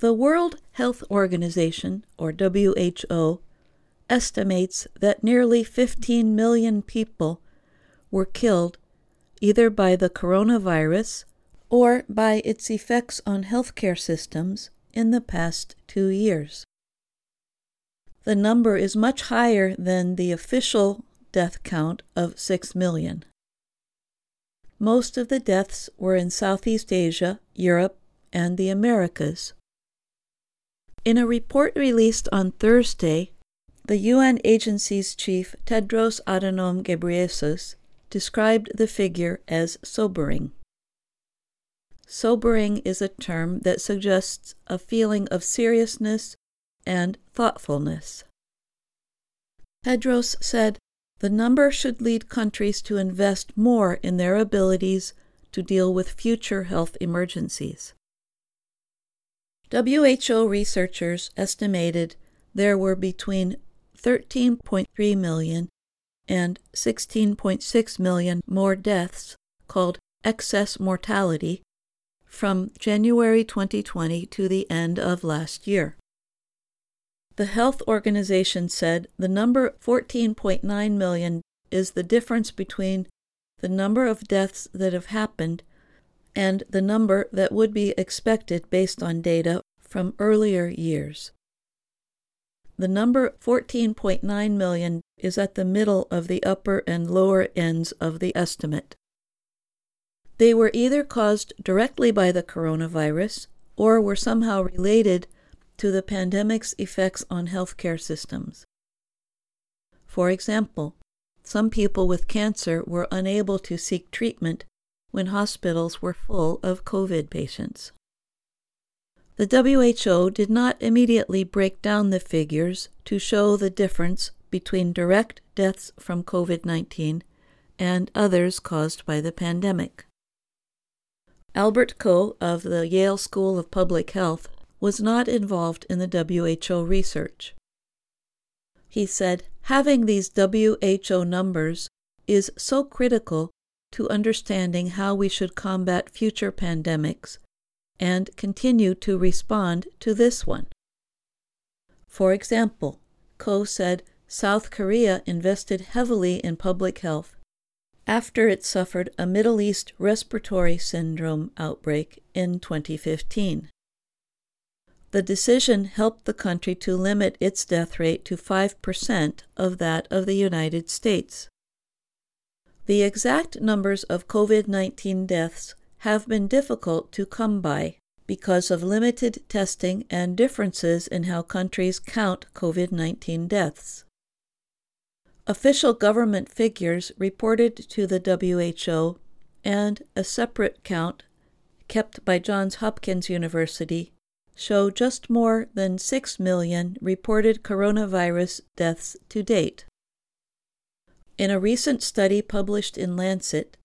The World Health Organization, or WHO, estimates that nearly 15 million people were killed either by the coronavirus or by its effects on healthcare systems in the past two years. The number is much higher than the official death count of 6 million. Most of the deaths were in Southeast Asia, Europe, and the Americas. In a report released on Thursday, the UN agency's chief Tedros Adhanom Ghebreyesus described the figure as sobering. Sobering is a term that suggests a feeling of seriousness and thoughtfulness. Tedros said the number should lead countries to invest more in their abilities to deal with future health emergencies. WHO researchers estimated there were between 13.3 million and 16.6 million more deaths, called excess mortality, from January 2020 to the end of last year. The health organization said the number 14.9 million is the difference between the number of deaths that have happened and the number that would be expected based on data from earlier years. The number 14.9 million is at the middle of the upper and lower ends of the estimate. They were either caused directly by the coronavirus or were somehow related to the pandemic's effects on healthcare systems. For example, some people with cancer were unable to seek treatment when hospitals were full of COVID patients. The WHO did not immediately break down the figures to show the difference between direct deaths from COVID 19 and others caused by the pandemic. Albert Ko of the Yale School of Public Health was not involved in the WHO research. He said, having these WHO numbers is so critical to understanding how we should combat future pandemics and continue to respond to this one. For example, Ko said South Korea invested heavily in public health after it suffered a Middle East respiratory syndrome outbreak in 2015. The decision helped the country to limit its death rate to 5% of that of the United States. The exact numbers of COVID 19 deaths have been difficult to come by because of limited testing and differences in how countries count COVID 19 deaths. Official government figures reported to the WHO and a separate count kept by Johns Hopkins University show just more than 6 million reported coronavirus deaths to date. In a recent study published in Lancet,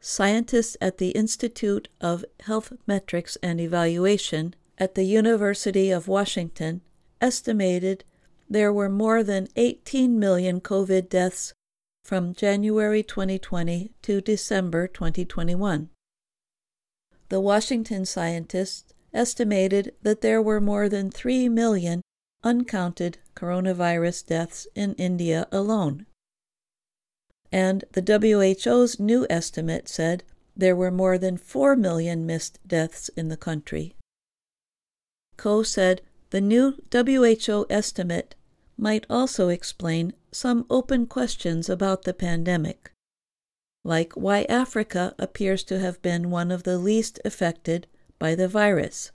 scientists at the Institute of Health Metrics and Evaluation at the University of Washington estimated there were more than 18 million COVID deaths from January 2020 to December 2021. The Washington scientists estimated that there were more than 3 million uncounted coronavirus deaths in India alone. And the WHO's new estimate said there were more than 4 million missed deaths in the country. Ko said the new WHO estimate might also explain some open questions about the pandemic, like why Africa appears to have been one of the least affected by the virus,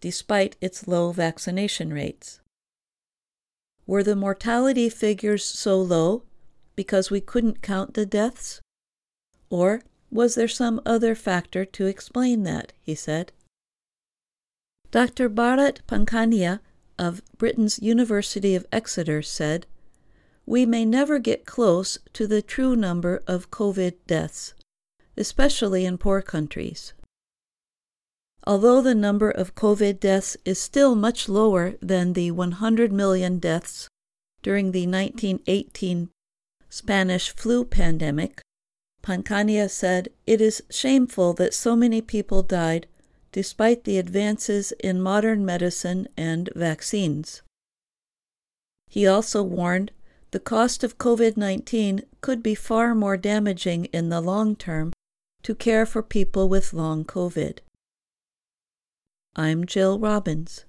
despite its low vaccination rates. Were the mortality figures so low because we couldn't count the deaths? Or was there some other factor to explain that? he said. Dr. Bharat Pankhania of Britain's University of Exeter said, We may never get close to the true number of COVID deaths, especially in poor countries. Although the number of COVID deaths is still much lower than the 100 million deaths during the 1918 Spanish flu pandemic, Pankhania said it is shameful that so many people died despite the advances in modern medicine and vaccines. He also warned the cost of COVID 19 could be far more damaging in the long term to care for people with long COVID. I'm Jill Robbins.